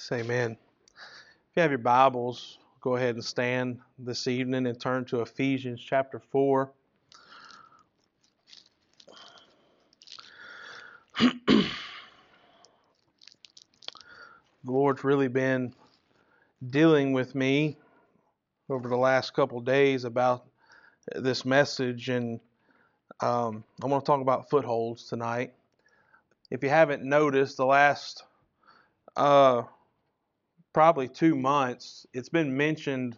Say amen. If you have your Bibles, go ahead and stand this evening and turn to Ephesians chapter 4. the Lord's really been dealing with me over the last couple days about this message, and um, I want to talk about footholds tonight. If you haven't noticed, the last uh, probably two months, it's been mentioned,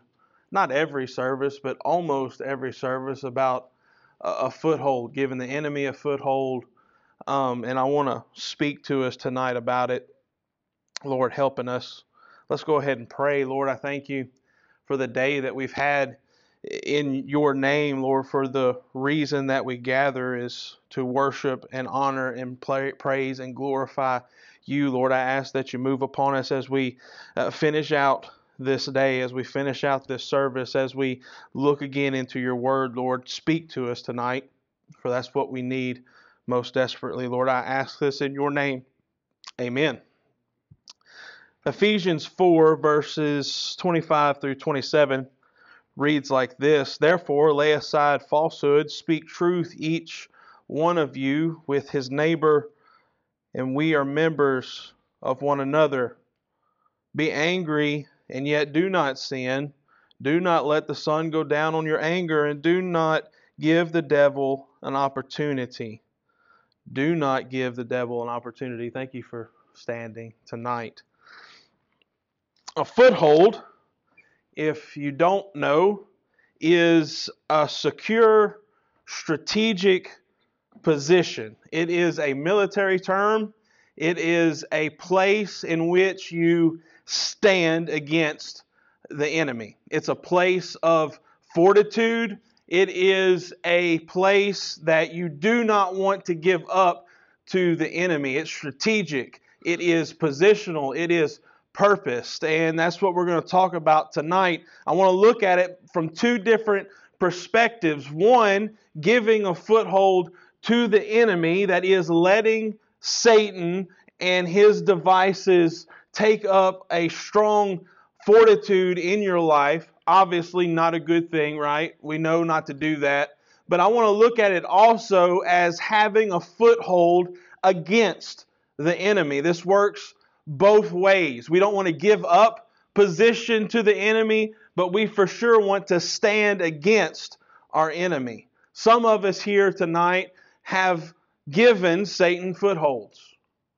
not every service, but almost every service, about a, a foothold, giving the enemy a foothold. Um, and I want to speak to us tonight about it. Lord, helping us. Let's go ahead and pray. Lord, I thank you for the day that we've had in your name, Lord, for the reason that we gather is to worship and honor and praise and glorify you, Lord. I ask that you move upon us as we uh, finish out this day, as we finish out this service, as we look again into your word, Lord. Speak to us tonight, for that's what we need most desperately, Lord. I ask this in your name. Amen. Ephesians 4, verses 25 through 27 reads like this Therefore, lay aside falsehood, speak truth, each one of you with his neighbor, and we are members of one another. Be angry, and yet do not sin. Do not let the sun go down on your anger, and do not give the devil an opportunity. Do not give the devil an opportunity. Thank you for standing tonight. A foothold if you don't know, is a secure strategic position. It is a military term. It is a place in which you stand against the enemy. It's a place of fortitude. It is a place that you do not want to give up to the enemy. It's strategic. It is positional. It is purposed. And that's what we're going to talk about tonight. I want to look at it from two different perspectives. One, giving a foothold to the enemy, that is, letting Satan and his devices take up a strong fortitude in your life. Obviously, not a good thing, right? We know not to do that. But I want to look at it also as having a foothold against the enemy. This works both ways. We don't want to give up position to the enemy, but we for sure want to stand against our enemy. Some of us here tonight have given Satan footholds.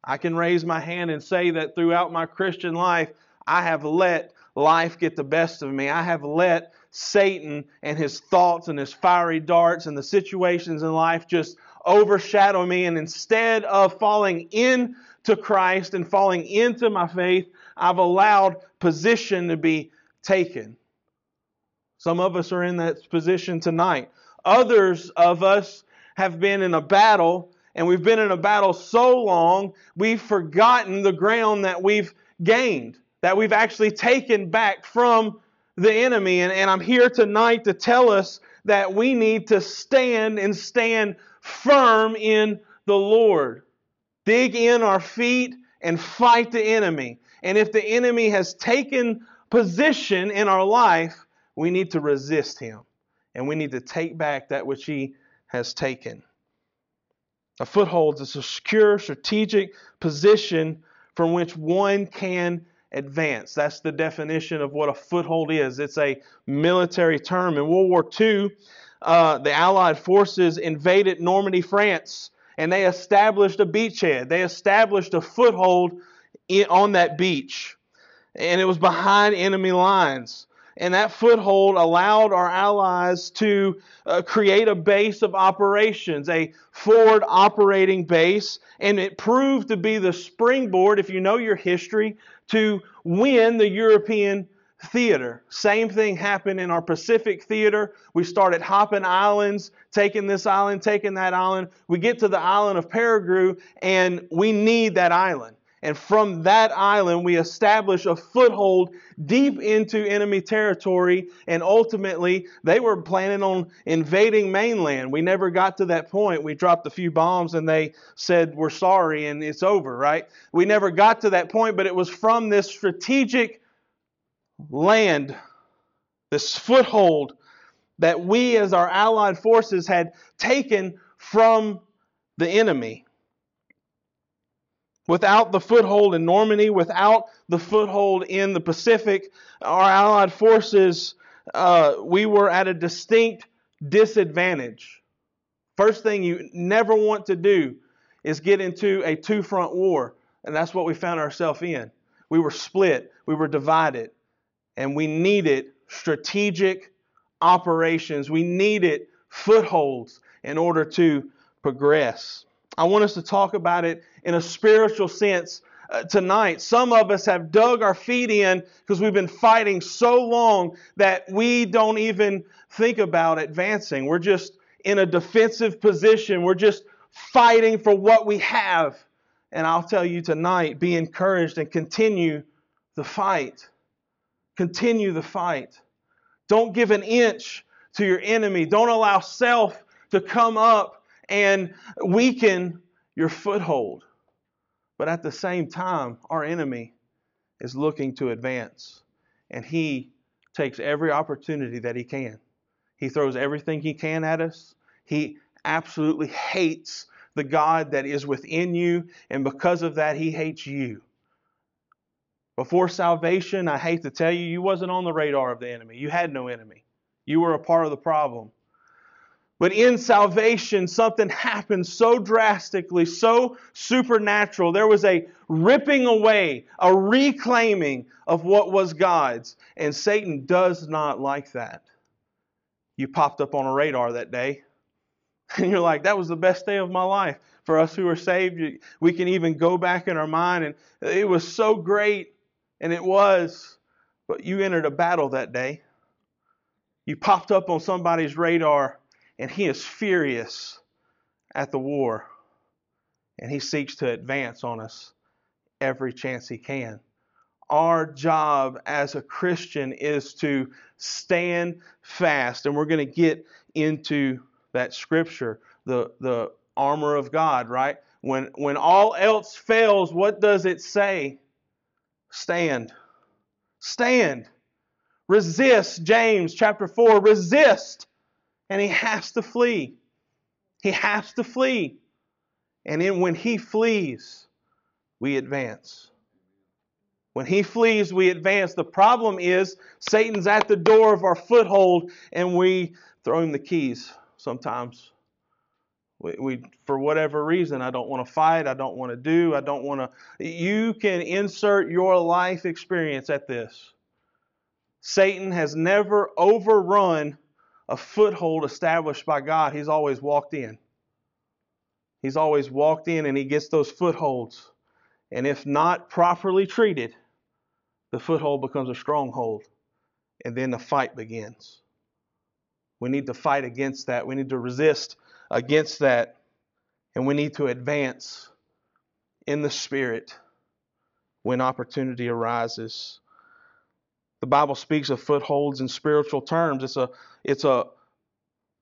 I can raise my hand and say that throughout my Christian life, I have let life get the best of me. I have let Satan and his thoughts and his fiery darts and the situations in life just overshadow me. And instead of falling in to Christ and falling into my faith, I've allowed position to be taken. Some of us are in that position tonight. Others of us have been in a battle, and we've been in a battle so long, we've forgotten the ground that we've gained, that we've actually taken back from the enemy. And, and I'm here tonight to tell us that we need to stand and stand firm in the Lord dig in our feet and fight the enemy. And if the enemy has taken position in our life, we need to resist him. And we need to take back that which he has taken. A foothold is a secure, strategic position from which one can advance. That's the definition of what a foothold is. It's a military term. In World War II, uh, the Allied forces invaded Normandy, France, and they established a beachhead. They established a foothold in, on that beach. And it was behind enemy lines. And that foothold allowed our allies to uh, create a base of operations, a forward operating base. And it proved to be the springboard, if you know your history, to win the European theater. Same thing happened in our Pacific theater. We started hopping islands, taking this island, taking that island. We get to the island of Peregrine, and we need that island. And from that island, we establish a foothold deep into enemy territory. And ultimately, they were planning on invading mainland. We never got to that point. We dropped a few bombs and they said, We're sorry, and it's over, right? We never got to that point, but it was from this strategic land, this foothold that we, as our allied forces, had taken from the enemy. Without the foothold in Normandy, without the foothold in the Pacific, our Allied forces, uh, we were at a distinct disadvantage. First thing you never want to do is get into a two front war. And that's what we found ourselves in. We were split, we were divided, and we needed strategic operations. We needed footholds in order to progress. I want us to talk about it in a spiritual sense uh, tonight. Some of us have dug our feet in because we've been fighting so long that we don't even think about advancing. We're just in a defensive position. We're just fighting for what we have. And I'll tell you tonight be encouraged and continue the fight. Continue the fight. Don't give an inch to your enemy. Don't allow self to come up and weaken your foothold. But at the same time, our enemy is looking to advance. And he takes every opportunity that he can. He throws everything he can at us. He absolutely hates the God that is within you, and because of that, he hates you. Before salvation, I hate to tell you, you wasn't on the radar of the enemy. You had no enemy. You were a part of the problem. But in salvation, something happened so drastically, so supernatural. There was a ripping away, a reclaiming of what was God's. And Satan does not like that. You popped up on a radar that day, and you're like, that was the best day of my life. For us who are saved, we can even go back in our mind, and it was so great, and it was. But you entered a battle that day. You popped up on somebody's radar and he is furious at the war. And he seeks to advance on us every chance he can. Our job as a Christian is to stand fast. And we're going to get into that scripture, the, the armor of God, right? When, when all else fails, what does it say? Stand. Stand. Resist. James chapter 4. Resist and he has to flee. He has to flee. And then when he flees, we advance. When he flees, we advance. The problem is Satan's at the door of our foothold and we throw him the keys sometimes. We, we, for whatever reason, I don't want to fight. I don't want to do. I don't want to. You can insert your life experience at this. Satan has never overrun a foothold established by God, he's always walked in. He's always walked in and he gets those footholds. And if not properly treated, the foothold becomes a stronghold. And then the fight begins. We need to fight against that. We need to resist against that. And we need to advance in the Spirit when opportunity arises. The Bible speaks of footholds in spiritual terms. It's a, it's a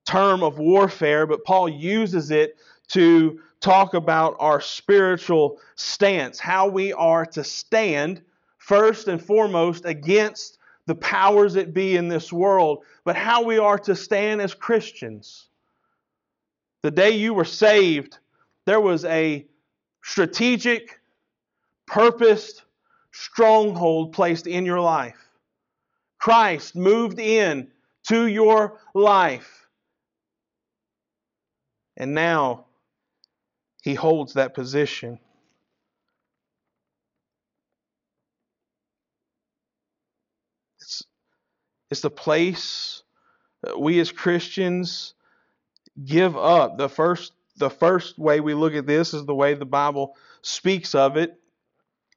term of warfare, but Paul uses it to talk about our spiritual stance, how we are to stand first and foremost against the powers that be in this world, but how we are to stand as Christians. The day you were saved, there was a strategic, purposed stronghold placed in your life. Christ moved in to your life. And now he holds that position. It's, it's the place we as Christians give up. The first, the first way we look at this is the way the Bible speaks of it.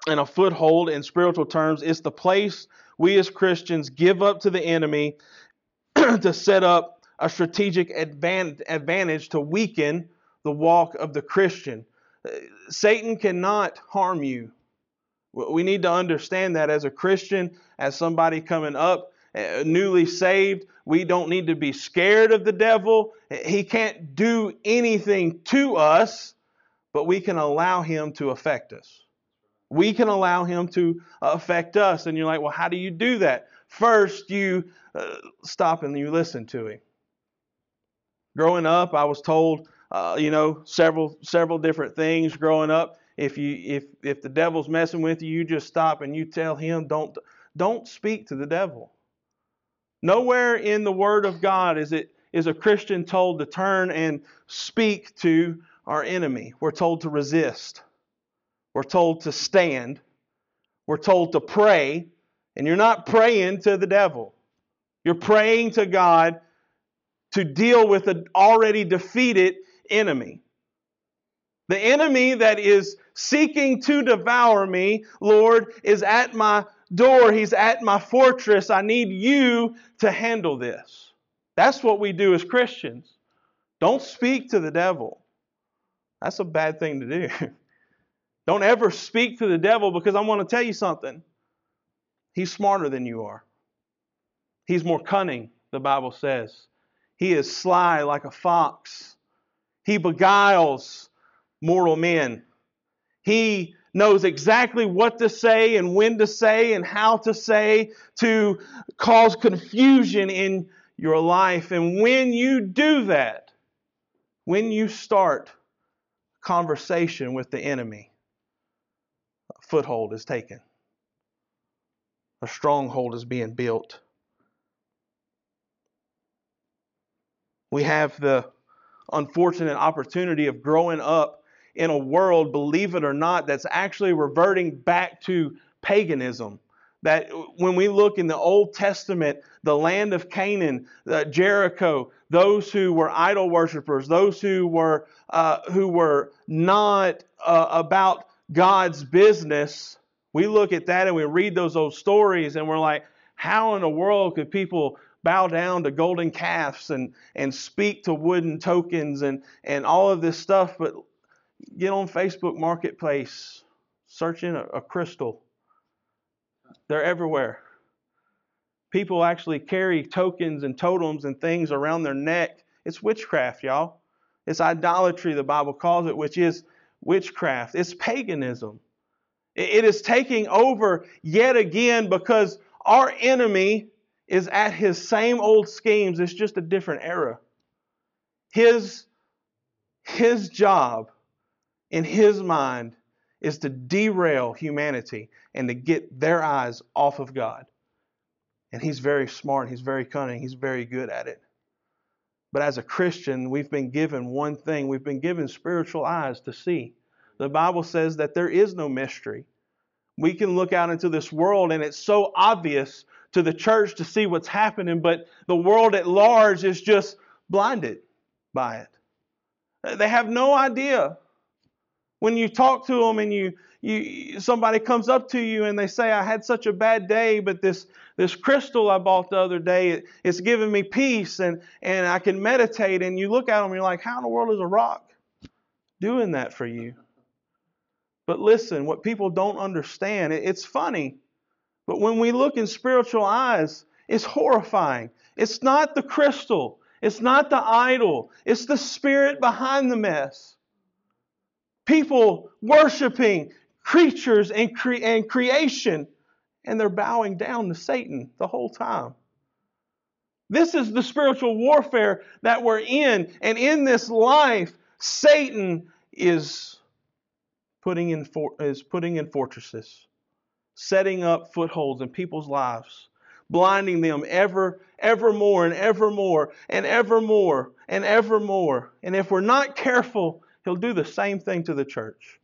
And a foothold in spiritual terms is the place we as Christians give up to the enemy to set up a strategic advantage to weaken the walk of the Christian. Satan cannot harm you. We need to understand that as a Christian, as somebody coming up, uh, newly saved, we don't need to be scared of the devil. He can't do anything to us, but we can allow him to affect us. We can allow him to affect us. And you're like, well, how do you do that? First, you uh, stop and you listen to him. Growing up, I was told, uh, you know, several several different things growing up. If you if if the devil's messing with you, you just stop and you tell him, don't don't speak to the devil. Nowhere in the Word of God is it is a Christian told to turn and speak to our enemy. We're told to resist. We're told to stand. We're told to pray. And you're not praying to the devil. You're praying to God to deal with an already defeated enemy. The enemy that is seeking to devour me, Lord, is at my door. He's at my fortress. I need you to handle this. That's what we do as Christians. Don't speak to the devil. That's a bad thing to do. Don't ever speak to the devil because I want to tell you something. He's smarter than you are. He's more cunning, the Bible says. He is sly like a fox. He beguiles mortal men. He knows exactly what to say and when to say and how to say to cause confusion in your life. And when you do that, when you start conversation with the enemy, a foothold is taken. A stronghold is being built. We have the unfortunate opportunity of growing up in a world, believe it or not, that's actually reverting back to paganism. That when we look in the Old Testament, the land of Canaan, uh, Jericho, those who were idol worshippers, those who were uh, who were not uh, about God's business, we look at that and we read those old stories and we're like, how in the world could people bow down to golden calves and, and speak to wooden tokens and, and all of this stuff. But get on Facebook Marketplace, search in a, a crystal. They're everywhere. People actually carry tokens and totems and things around their neck. It's witchcraft, y'all. It's idolatry, the Bible calls it, which is witchcraft. It's paganism. It is taking over yet again because our enemy is at his same old schemes, it's just a different era. His, his job in his mind is to derail humanity and to get their eyes off of God. And he's very smart, he's very cunning, he's very good at it. But as a Christian, we've been given one thing we've been given spiritual eyes to see. The Bible says that there is no mystery. We can look out into this world and it's so obvious to the church to see what's happening, but the world at large is just blinded by it. They have no idea. When you talk to them and you, you somebody comes up to you and they say, I had such a bad day, but this, this crystal I bought the other day, it, it's giving me peace and, and I can meditate. And you look at them and you're like, how in the world is a rock doing that for you? But listen, what people don't understand, it's funny but when we look in spiritual eyes, it's horrifying. It's not the crystal, it's not the idol, it's the spirit behind the mess. People worshiping creatures and, cre- and creation, and they're bowing down to Satan the whole time. This is the spiritual warfare that we're in. And in this life, Satan is putting in, for- is putting in fortresses setting up footholds in people's lives, blinding them ever, ever more and ever more and ever more and ever more. And if we're not careful, he'll do the same thing to the church.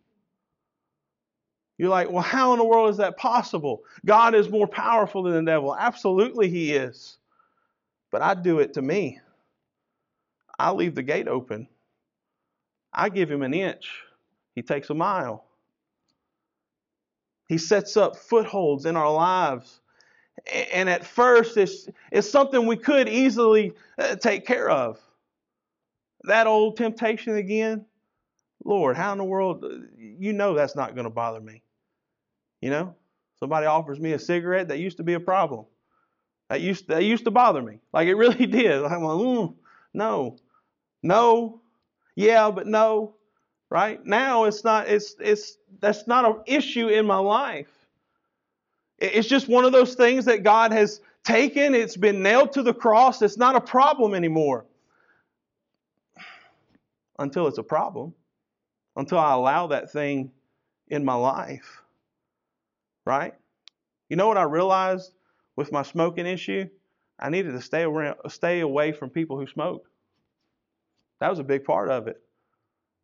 You're like, well, how in the world is that possible? God is more powerful than the devil. Absolutely, he is. But I do it to me. I leave the gate open. I give him an inch, he takes a mile. He sets up footholds in our lives. And at first, it's, it's something we could easily uh, take care of. That old temptation again, Lord, how in the world, you know that's not going to bother me. You know, somebody offers me a cigarette that used to be a problem. That used that used to bother me. Like it really did. I'm like, mm, no, no, yeah, but no. Right now, it's not. It's it's that's not an issue in my life. It's just one of those things that God has taken. It's been nailed to the cross. It's not a problem anymore. Until it's a problem. Until I allow that thing in my life. Right? You know what I realized with my smoking issue? I needed to stay around, stay away from people who smoke. That was a big part of it.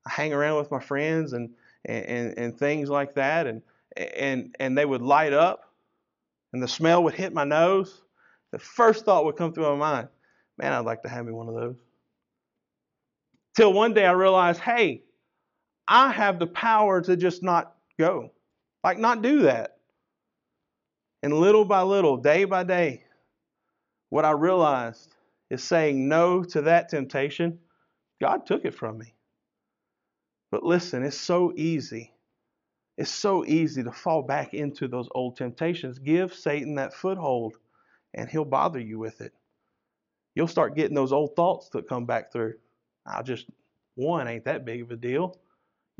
I hang around with my friends and and, and things like that, and and and they would light up, and the smell would hit my nose. The first thought would come through my mind, man, I'd like to have me one of those. Till one day I realized, hey, I have the power to just not go, like not do that. And little by little, day by day, what I realized is saying no to that temptation, God took it from me. But listen, it's so easy. It's so easy to fall back into those old temptations. Give Satan that foothold, and he'll bother you with it. You'll start getting those old thoughts that come back through. I'll just, one ain't that big of a deal.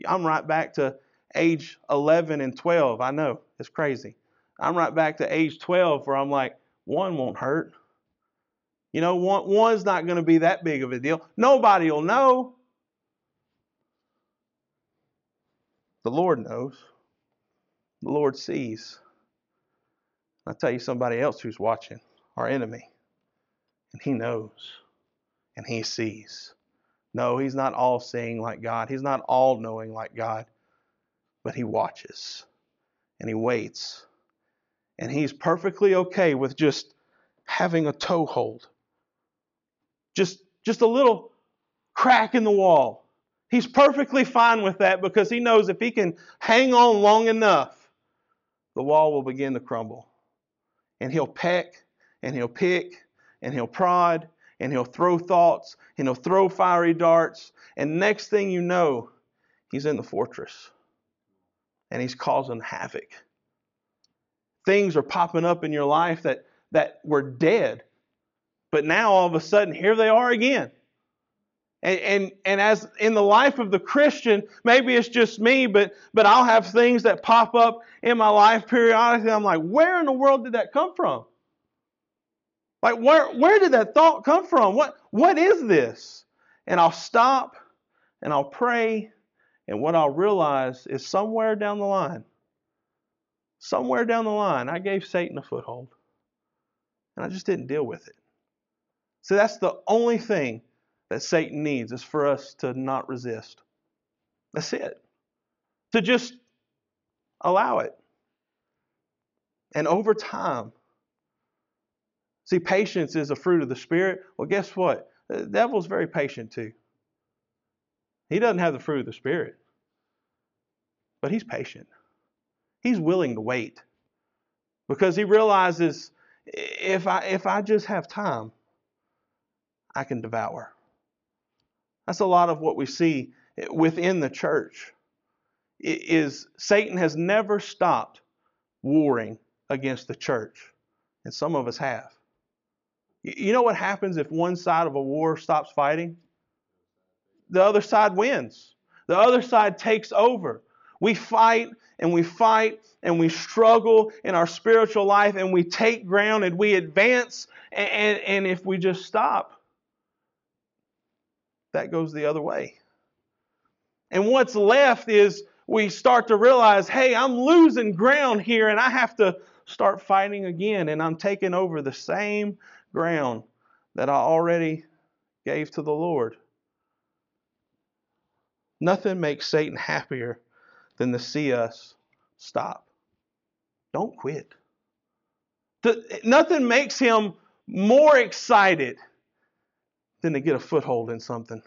I'm right back to age 11 and 12. I know, it's crazy. I'm right back to age 12 where I'm like, one won't hurt. You know, one, one's not going to be that big of a deal. Nobody will know. The Lord knows. The Lord sees. I'll tell you somebody else who's watching, our enemy. And he knows. And he sees. No, he's not all seeing like God. He's not all knowing like God. But he watches. And he waits. And he's perfectly okay with just having a toehold. Just, just a little crack in the wall He's perfectly fine with that because he knows if he can hang on long enough, the wall will begin to crumble. And he'll peck and he'll pick and he'll prod and he'll throw thoughts and he'll throw fiery darts. And next thing you know, he's in the fortress and he's causing havoc. Things are popping up in your life that, that were dead, but now all of a sudden, here they are again. And, and, and as in the life of the Christian, maybe it's just me, but, but I'll have things that pop up in my life periodically. I'm like, where in the world did that come from? Like, where, where did that thought come from? What, what is this? And I'll stop and I'll pray, and what I'll realize is somewhere down the line, somewhere down the line, I gave Satan a foothold. And I just didn't deal with it. So that's the only thing that Satan needs is for us to not resist. That's it. To just allow it. And over time, see, patience is a fruit of the Spirit. Well, guess what? The devil's very patient too. He doesn't have the fruit of the Spirit, but he's patient. He's willing to wait because he realizes if I, if I just have time, I can devour. That's a lot of what we see within the church. Is Satan has never stopped warring against the church, and some of us have. You know what happens if one side of a war stops fighting? The other side wins. The other side takes over. We fight and we fight and we struggle in our spiritual life and we take ground and we advance. And, and if we just stop, that goes the other way. And what's left is we start to realize, hey, I'm losing ground here and I have to start fighting again. And I'm taking over the same ground that I already gave to the Lord. Nothing makes Satan happier than to see us stop. Don't quit. Nothing makes him more excited than to get a foothold in something.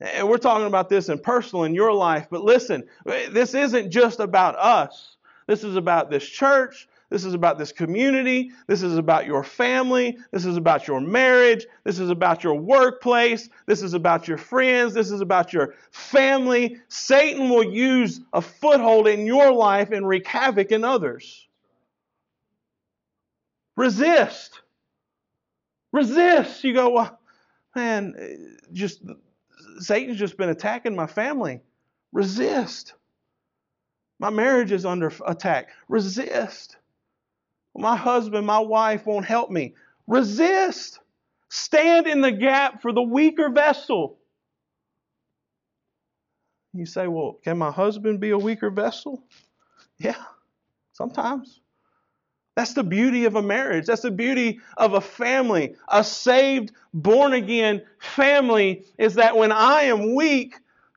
And we're talking about this in personal in your life, but listen, this isn't just about us. This is about this church. This is about this community. This is about your family. This is about your marriage. This is about your workplace. This is about your friends. This is about your family. Satan will use a foothold in your life and wreak havoc in others. Resist. Resist. You go, well, man, just Satan's just been attacking my family. Resist. My marriage is under attack. Resist. My husband, my wife won't help me. Resist. Stand in the gap for the weaker vessel. You say, well, can my husband be a weaker vessel? Yeah, sometimes. That's the beauty of a marriage. That's the beauty of a family. A saved, born again family is that when I am weak,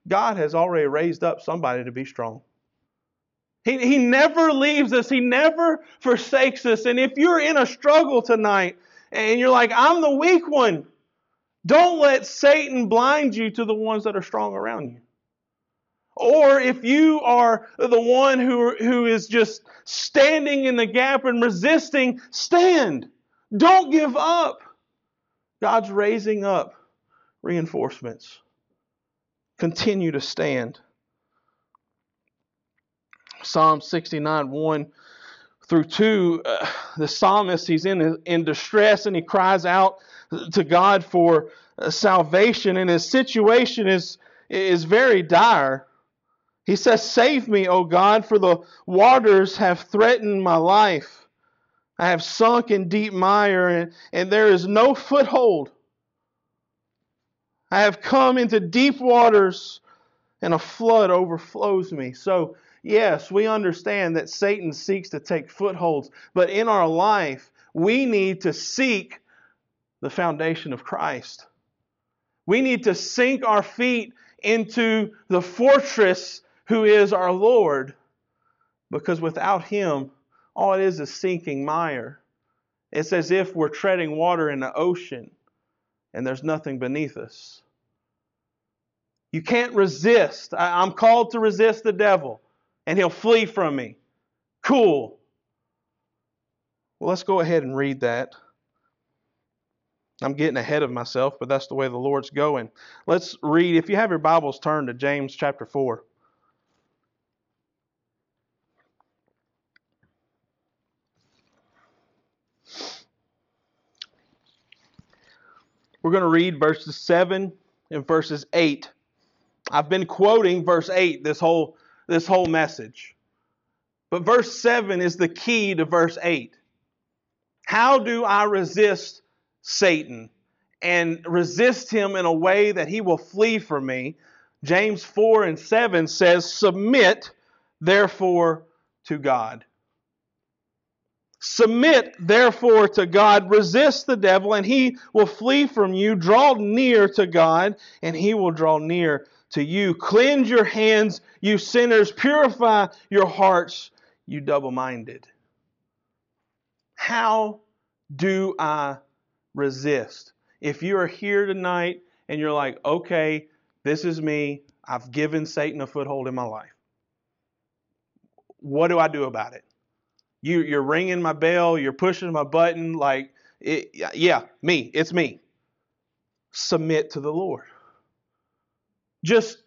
God has already raised up somebody to be strong. He, he never leaves us, He never forsakes us. And if you're in a struggle tonight and you're like, I'm the weak one, don't let Satan blind you to the ones that are strong around you. Or if you are the one who, who is just standing in the gap and resisting, stand. Don't give up. God's raising up reinforcements. Continue to stand. Psalm 69 1 through 2, uh, the psalmist, he's in, in distress and he cries out to God for uh, salvation, and his situation is, is very dire. He says, Save me, O God, for the waters have threatened my life. I have sunk in deep mire, and, and there is no foothold. I have come into deep waters, and a flood overflows me. So, yes, we understand that Satan seeks to take footholds, but in our life, we need to seek the foundation of Christ. We need to sink our feet into the fortress who is our Lord, because without Him, all it is is sinking mire. It's as if we're treading water in the ocean and there's nothing beneath us. You can't resist. I'm called to resist the devil and he'll flee from me. Cool. Well, let's go ahead and read that. I'm getting ahead of myself, but that's the way the Lord's going. Let's read. If you have your Bibles, turn to James chapter 4. We're going to read verses 7 and verses 8. I've been quoting verse 8 this whole this whole message. But verse 7 is the key to verse 8. How do I resist Satan and resist him in a way that he will flee from me? James 4 and 7 says, Submit therefore to God. Submit therefore to God, resist the devil, and he will flee from you. Draw near to God, and he will draw near to you. Cleanse your hands, you sinners. Purify your hearts, you double minded. How do I resist? If you are here tonight and you're like, okay, this is me, I've given Satan a foothold in my life, what do I do about it? You, you're ringing my bell, you're pushing my button, like, it, yeah, me, it's me. Submit to the Lord. Just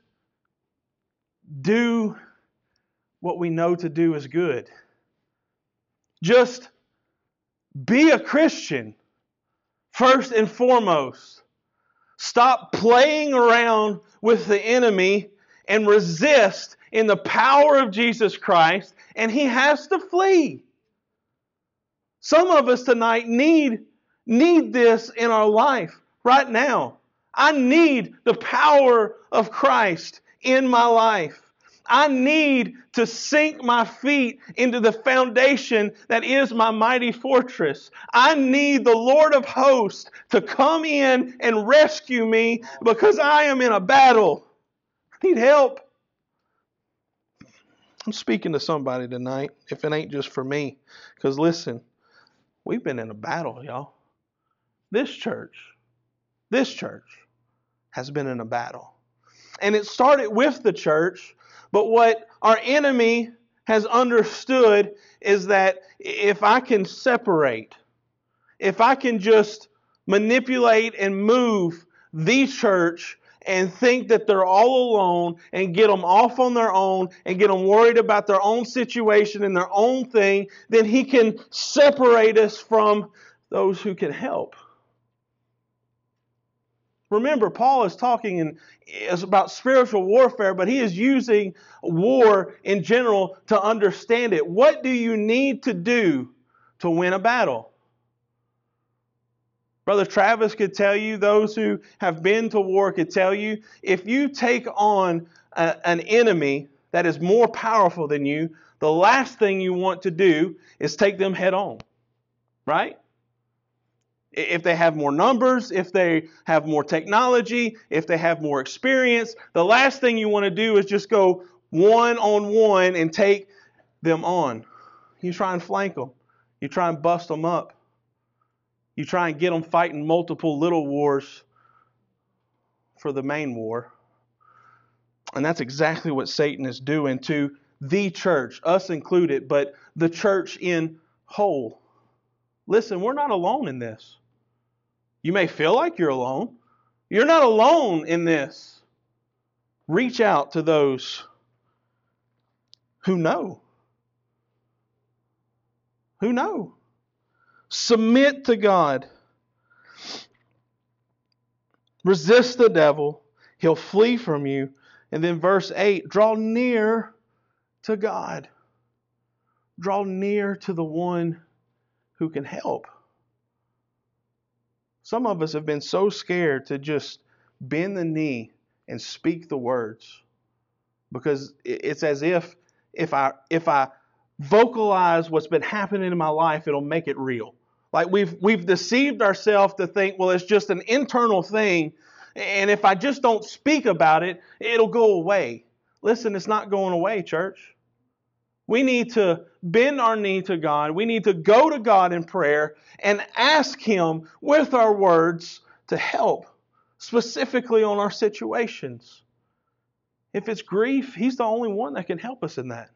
do what we know to do is good. Just be a Christian first and foremost. Stop playing around with the enemy and resist in the power of Jesus Christ, and he has to flee. Some of us tonight need, need this in our life right now. I need the power of Christ in my life. I need to sink my feet into the foundation that is my mighty fortress. I need the Lord of hosts to come in and rescue me because I am in a battle. I need help. I'm speaking to somebody tonight, if it ain't just for me. Because listen, We've been in a battle, y'all. This church, this church has been in a battle. And it started with the church, but what our enemy has understood is that if I can separate, if I can just manipulate and move the church and think that they're all alone and get them off on their own and get them worried about their own situation and their own thing, then he can separate us from those who can help. Remember, Paul is talking in, is about spiritual warfare, but he is using war in general to understand it. What do you need to do to win a battle? Brother Travis could tell you, those who have been to war could tell you, if you take on a, an enemy that is more powerful than you, the last thing you want to do is take them head on. Right? If they have more numbers, if they have more technology, if they have more experience, the last thing you want to do is just go one on one and take them on. You try and flank them, you try and bust them up. You try and get them fighting multiple little wars for the main war. And that's exactly what Satan is doing to the church, us included, but the church in whole. Listen, we're not alone in this. You may feel like you're alone. You're not alone in this. Reach out to those who know. Who know? Submit to God. Resist the devil, he'll flee from you. And then verse 8 draw near to God. Draw near to the one who can help. Some of us have been so scared to just bend the knee and speak the words because it's as if if I if I vocalize what's been happening in my life, it'll make it real. Like we've we've deceived ourselves to think, well, it's just an internal thing, and if I just don't speak about it, it'll go away. Listen, it's not going away, church. We need to bend our knee to God. We need to go to God in prayer and ask Him with our words to help, specifically on our situations. If it's grief, He's the only one that can help us in that.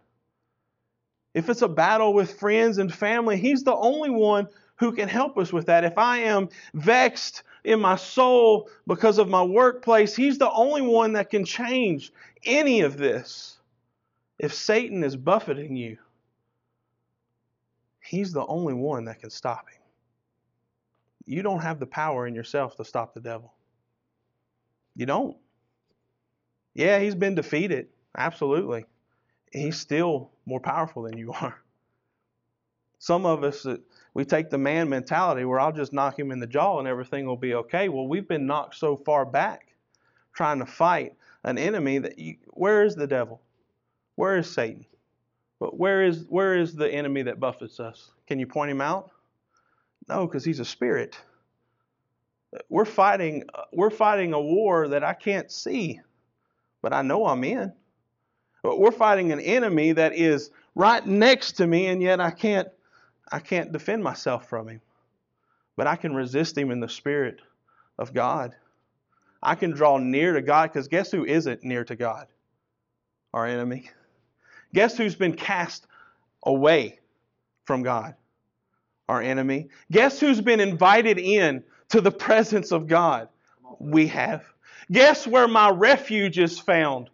If it's a battle with friends and family, He's the only one who can help us with that. If I am vexed in my soul because of my workplace, He's the only one that can change any of this. If Satan is buffeting you, He's the only one that can stop him. You don't have the power in yourself to stop the devil. You don't. Yeah, he's been defeated. Absolutely he's still more powerful than you are. Some of us, we take the man mentality where I'll just knock him in the jaw and everything will be okay. Well, we've been knocked so far back trying to fight an enemy that you, where is the devil? Where is Satan? But where is where is the enemy that buffets us? Can you point him out? No, because he's a spirit. We're fighting we're fighting a war that I can't see, but I know I'm in. But We're fighting an enemy that is right next to me, and yet I can't, I can't defend myself from him. But I can resist him in the spirit of God. I can draw near to God because guess who isn't near to God? Our enemy. Guess who's been cast away from God? Our enemy. Guess who's been invited in to the presence of God? We have. Guess where my refuge is found?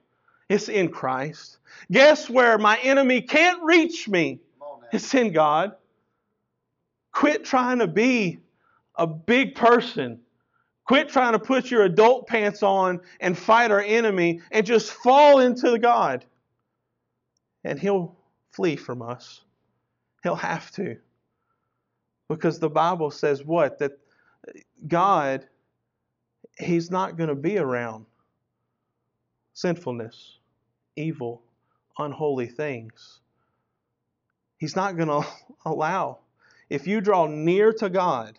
It's in Christ. Guess where my enemy can't reach me? It's in God. Quit trying to be a big person. Quit trying to put your adult pants on and fight our enemy and just fall into God. And he'll flee from us. He'll have to. Because the Bible says what? That God, He's not going to be around sinfulness, evil, unholy things. He's not going to allow. If you draw near to God,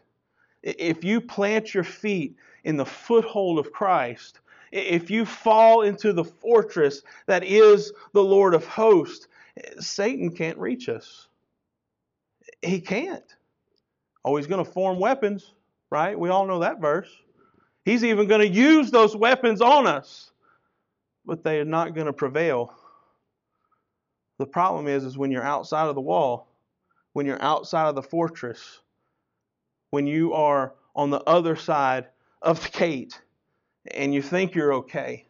if you plant your feet in the foothold of Christ, if you fall into the fortress that is the Lord of hosts, Satan can't reach us. He can't. Oh, he's going to form weapons, right? We all know that verse. He's even going to use those weapons on us but they are not going to prevail The problem is, is when you're outside of the wall, when you're outside of the fortress, when you are on the other side of the gate and you think you're okay.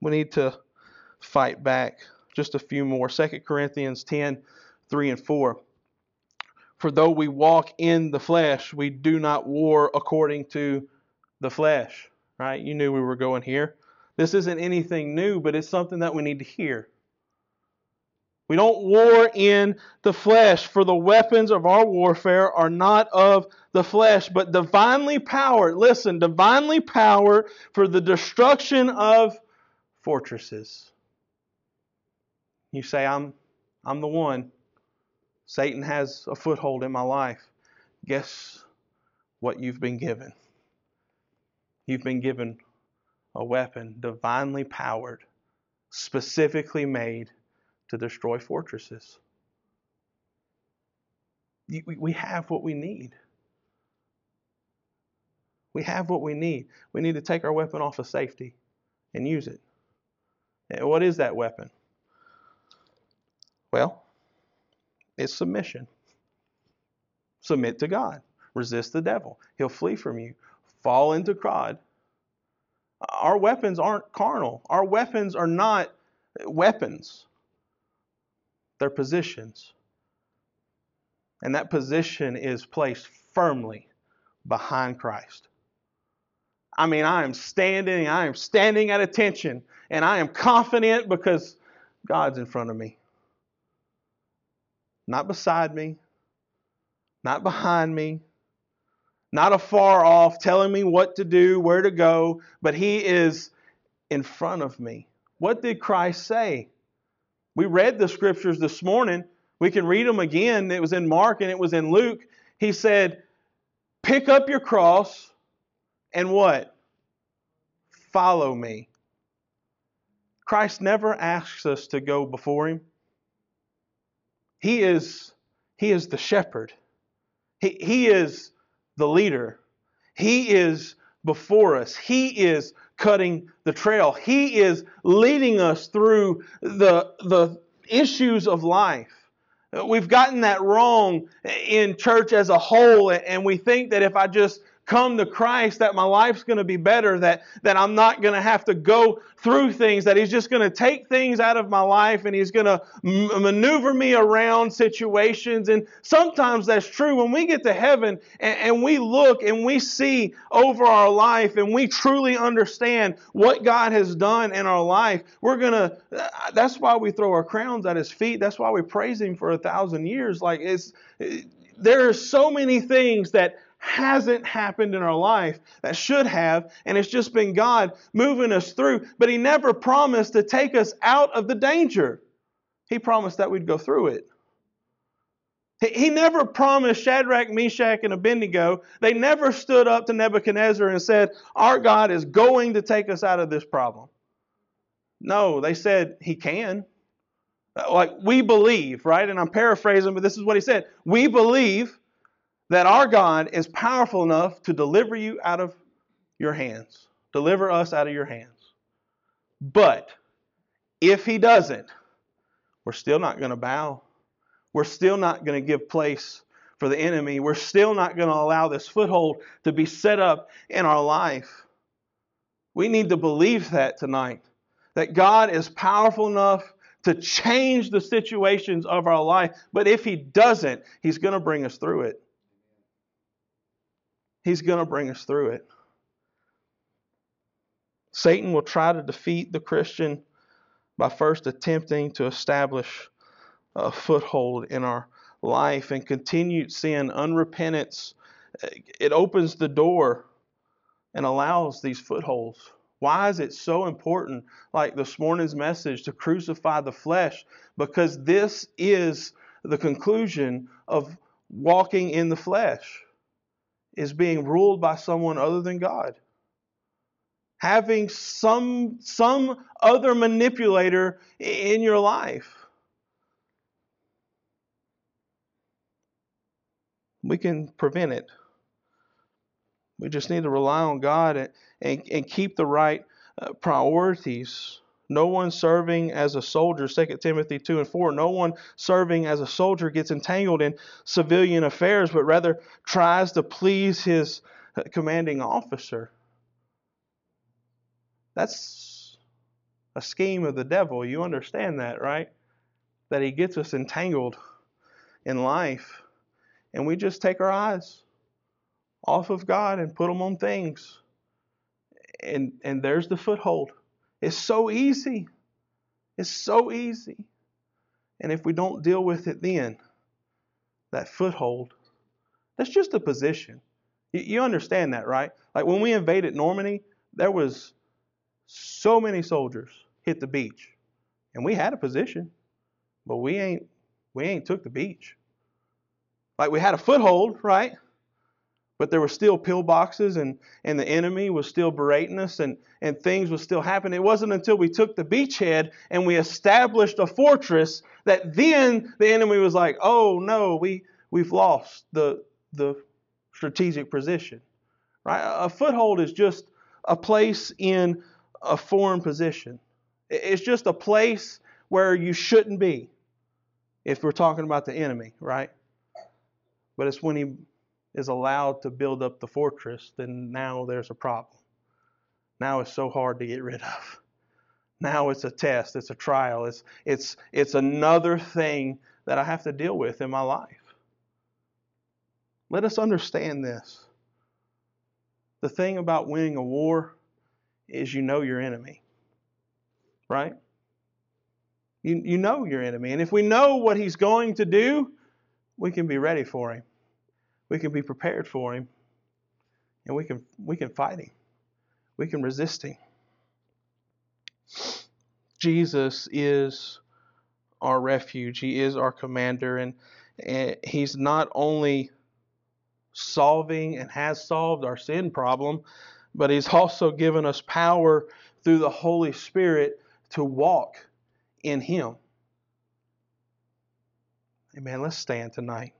We need to fight back. Just a few more. 2 Corinthians 10 3 and 4. For though we walk in the flesh, we do not war according to the flesh. Right? You knew we were going here. This isn't anything new, but it's something that we need to hear. We don't war in the flesh, for the weapons of our warfare are not of the flesh, but divinely powered. Listen, divinely powered for the destruction of fortresses. You say, I'm, I'm the one. Satan has a foothold in my life. Guess what you've been given? You've been given a weapon divinely powered, specifically made to destroy fortresses. We have what we need. We have what we need. We need to take our weapon off of safety and use it. And what is that weapon? Well, it's submission. Submit to God. Resist the devil. He'll flee from you. Fall into God. Our weapons aren't carnal. Our weapons are not weapons their positions. And that position is placed firmly behind Christ. I mean, I am standing, I am standing at attention, and I am confident because God's in front of me. Not beside me, not behind me, not afar off telling me what to do, where to go, but He is in front of me. What did Christ say? We read the scriptures this morning. We can read them again. It was in Mark and it was in Luke. He said, Pick up your cross and what? Follow me. Christ never asks us to go before him. He is, he is the shepherd. He, he is the leader. He is before us. He is cutting the trail. He is leading us through the, the issues of life. We've gotten that wrong in church as a whole, and we think that if I just come to Christ, that my life's going to be better, that, that I'm not going to have to go through things, that He's just going to take things out of my life and He's going to m- maneuver me around situations. And sometimes that's true. When we get to heaven and, and we look and we see over our life and we truly understand what God has done in our life, we're going to, uh, that's why we throw our crowns at His feet. That's why we praise Him for a thousand years. Like it's, there are so many things that hasn't happened in our life that should have, and it's just been God moving us through. But He never promised to take us out of the danger, He promised that we'd go through it. He never promised Shadrach, Meshach, and Abednego, they never stood up to Nebuchadnezzar and said, Our God is going to take us out of this problem. No, they said, He can. Like, we believe, right? And I'm paraphrasing, but this is what he said. We believe that our God is powerful enough to deliver you out of your hands, deliver us out of your hands. But if He doesn't, we're still not going to bow. We're still not going to give place for the enemy. We're still not going to allow this foothold to be set up in our life. We need to believe that tonight. That God is powerful enough to change the situations of our life. But if He doesn't, He's going to bring us through it. He's going to bring us through it. Satan will try to defeat the Christian by first attempting to establish a foothold in our life and continued sin, unrepentance. It opens the door and allows these footholds. Why is it so important, like this morning's message, to crucify the flesh? Because this is the conclusion of walking in the flesh is being ruled by someone other than God. Having some, some other manipulator in your life. We can prevent it. We just need to rely on God and, and, and keep the right uh, priorities No one serving as a soldier, 2 Timothy 2 and 4, no one serving as a soldier gets entangled in civilian affairs, but rather tries to please his uh, commanding officer. That's a scheme of the devil. You understand that, right? That he gets us entangled in life, and we just take our eyes off of God and put them on things. And, and there's the foothold. It's so easy. It's so easy. And if we don't deal with it then, that foothold, that's just a position. You, understand that, right? Like when we invaded Normandy, there was so many soldiers hit the beach. And we had a position, but we ain't we ain't took the beach. Like we had a foothold, right? But there were still pillboxes and, and the enemy was still berating us and, and things was still happening. It wasn't until we took the beachhead and we established a fortress that then the enemy was like, oh no, we, we've lost the, the strategic position. Right? A foothold is just a place in a foreign position. It's just a place where you shouldn't be if we're talking about the enemy, right? But it's when he is allowed to build up the fortress, then now there's a problem. Now it's so hard to get rid of. Now it's a test, it's a trial, it's it's it's another thing that I have to deal with in my life. Let us understand this. The thing about winning a war is you know your enemy. Right? You, you know your enemy. And if we know what he's going to do, we can be ready for him we can be prepared for him and we can we can fight him. We can resist him. Jesus is our refuge. He is our commander and, and he's not only solving and has solved our sin problem, but he's also given us power through the Holy Spirit to walk in him. Amen. Let's stand tonight.